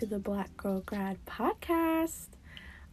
Grad podcast.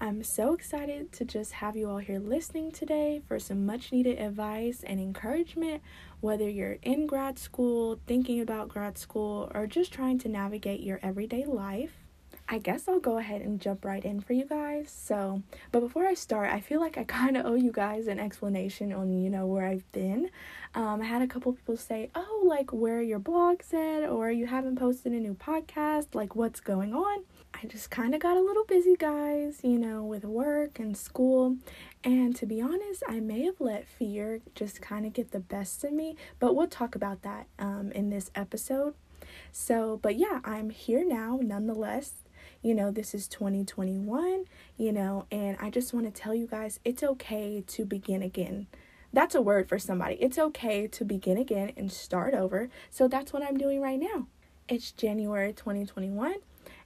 I'm so excited to just have you all here listening today for some much needed advice and encouragement, whether you're in grad school, thinking about grad school, or just trying to navigate your everyday life. I guess I'll go ahead and jump right in for you guys. So, but before I start, I feel like I kind of owe you guys an explanation on, you know, where I've been. Um, I had a couple people say, oh, like, where your blog's at, or you haven't posted a new podcast, like, what's going on? I just kind of got a little busy, guys, you know, with work and school. And to be honest, I may have let fear just kind of get the best of me, but we'll talk about that um, in this episode. So, but yeah, I'm here now nonetheless you know, this is 2021, you know, and I just want to tell you guys it's okay to begin again. That's a word for somebody. It's okay to begin again and start over. So that's what I'm doing right now. It's January 2021,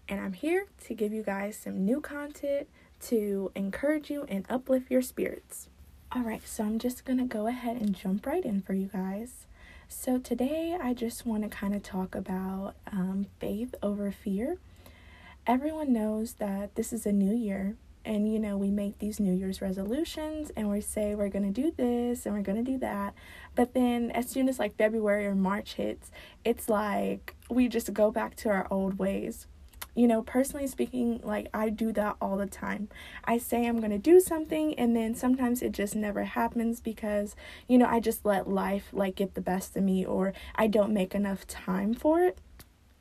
and I'm here to give you guys some new content to encourage you and uplift your spirits. All right, so I'm just going to go ahead and jump right in for you guys. So, today I just want to kind of talk about um, faith over fear everyone knows that this is a new year and you know we make these new year's resolutions and we say we're going to do this and we're going to do that. But then as soon as like february or march hits it's like we just go back to our old ways. You know personally speaking like i do that all the time. I say i'm going to do something and then sometimes it just never happens because you know i just let life like get the best of me or i don't make enough time for it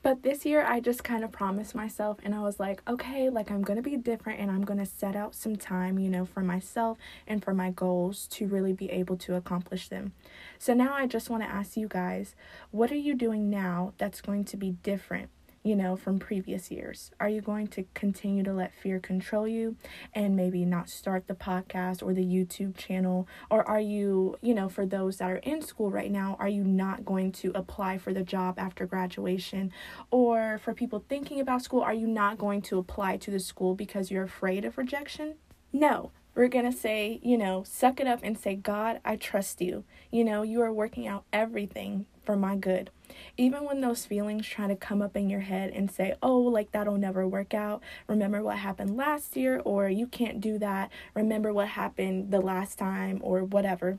but this year, I just kind of promised myself, and I was like, okay, like I'm gonna be different, and I'm gonna set out some time, you know, for myself and for my goals to really be able to accomplish them. So now I just wanna ask you guys, what are you doing now that's going to be different? You know, from previous years? Are you going to continue to let fear control you and maybe not start the podcast or the YouTube channel? Or are you, you know, for those that are in school right now, are you not going to apply for the job after graduation? Or for people thinking about school, are you not going to apply to the school because you're afraid of rejection? No, we're going to say, you know, suck it up and say, God, I trust you. You know, you are working out everything for my good. Even when those feelings try to come up in your head and say, oh, like that'll never work out. Remember what happened last year, or you can't do that. Remember what happened the last time, or whatever.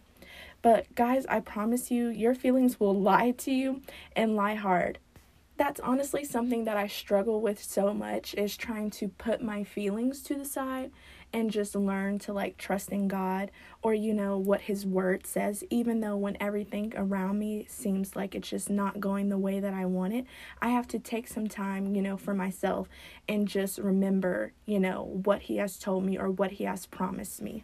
But guys, I promise you, your feelings will lie to you and lie hard that's honestly something that I struggle with so much is trying to put my feelings to the side and just learn to like trust in God or you know what his word says even though when everything around me seems like it's just not going the way that I want it I have to take some time you know for myself and just remember you know what he has told me or what he has promised me.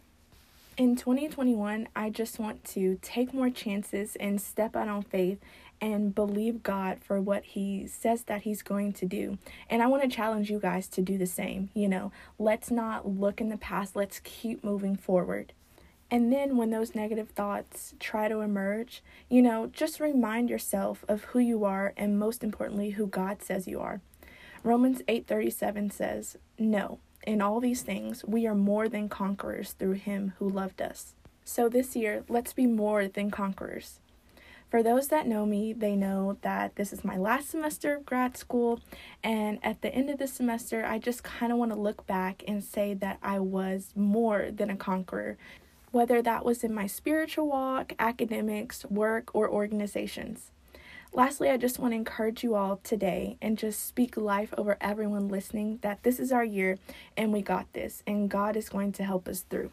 In 2021, I just want to take more chances and step out on faith and believe God for what He says that He's going to do. And I want to challenge you guys to do the same. You know, let's not look in the past, let's keep moving forward. And then when those negative thoughts try to emerge, you know, just remind yourself of who you are and most importantly who God says you are. Romans 8:37 says, "No, in all these things we are more than conquerors through him who loved us." So this year, let's be more than conquerors. For those that know me, they know that this is my last semester of grad school, and at the end of the semester, I just kind of want to look back and say that I was more than a conqueror, whether that was in my spiritual walk, academics, work, or organizations. Lastly, I just want to encourage you all today and just speak life over everyone listening that this is our year and we got this, and God is going to help us through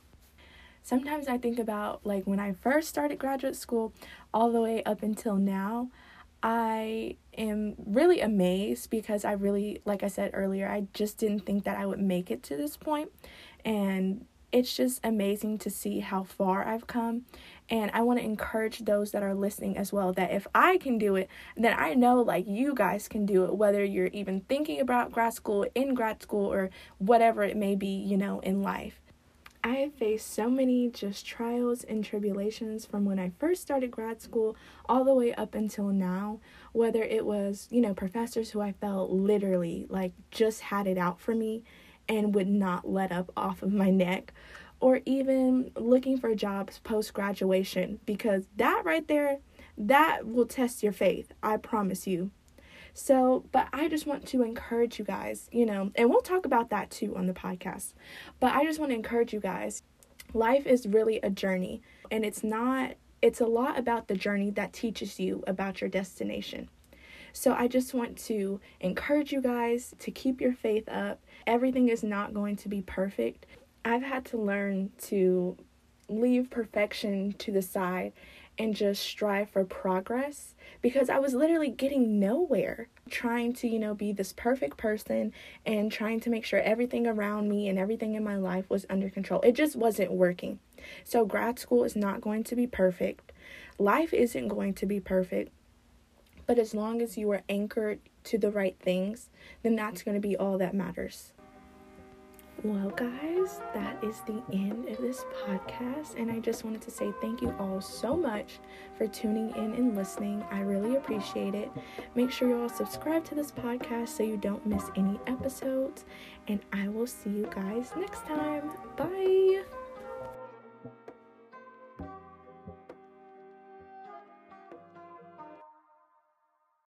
sometimes I think about like when I first started graduate school all the way up until now. I am really amazed because I really, like I said earlier, I just didn't think that I would make it to this point. And it's just amazing to see how far I've come. And I want to encourage those that are listening as well that if I can do it, then I know like you guys can do it, whether you're even thinking about grad school, in grad school, or whatever it may be, you know, in life. I have faced so many just trials and tribulations from when I first started grad school all the way up until now. Whether it was, you know, professors who I felt literally like just had it out for me and would not let up off of my neck, or even looking for jobs post graduation, because that right there, that will test your faith, I promise you. So, but I just want to encourage you guys, you know, and we'll talk about that too on the podcast. But I just want to encourage you guys. Life is really a journey, and it's not, it's a lot about the journey that teaches you about your destination. So I just want to encourage you guys to keep your faith up. Everything is not going to be perfect. I've had to learn to leave perfection to the side and just strive for progress because I was literally getting nowhere trying to, you know, be this perfect person and trying to make sure everything around me and everything in my life was under control. It just wasn't working. So, grad school is not going to be perfect. Life isn't going to be perfect. But as long as you are anchored to the right things, then that's going to be all that matters. Well, guys, that is the end of this podcast. And I just wanted to say thank you all so much for tuning in and listening. I really appreciate it. Make sure you all subscribe to this podcast so you don't miss any episodes. And I will see you guys next time. Bye.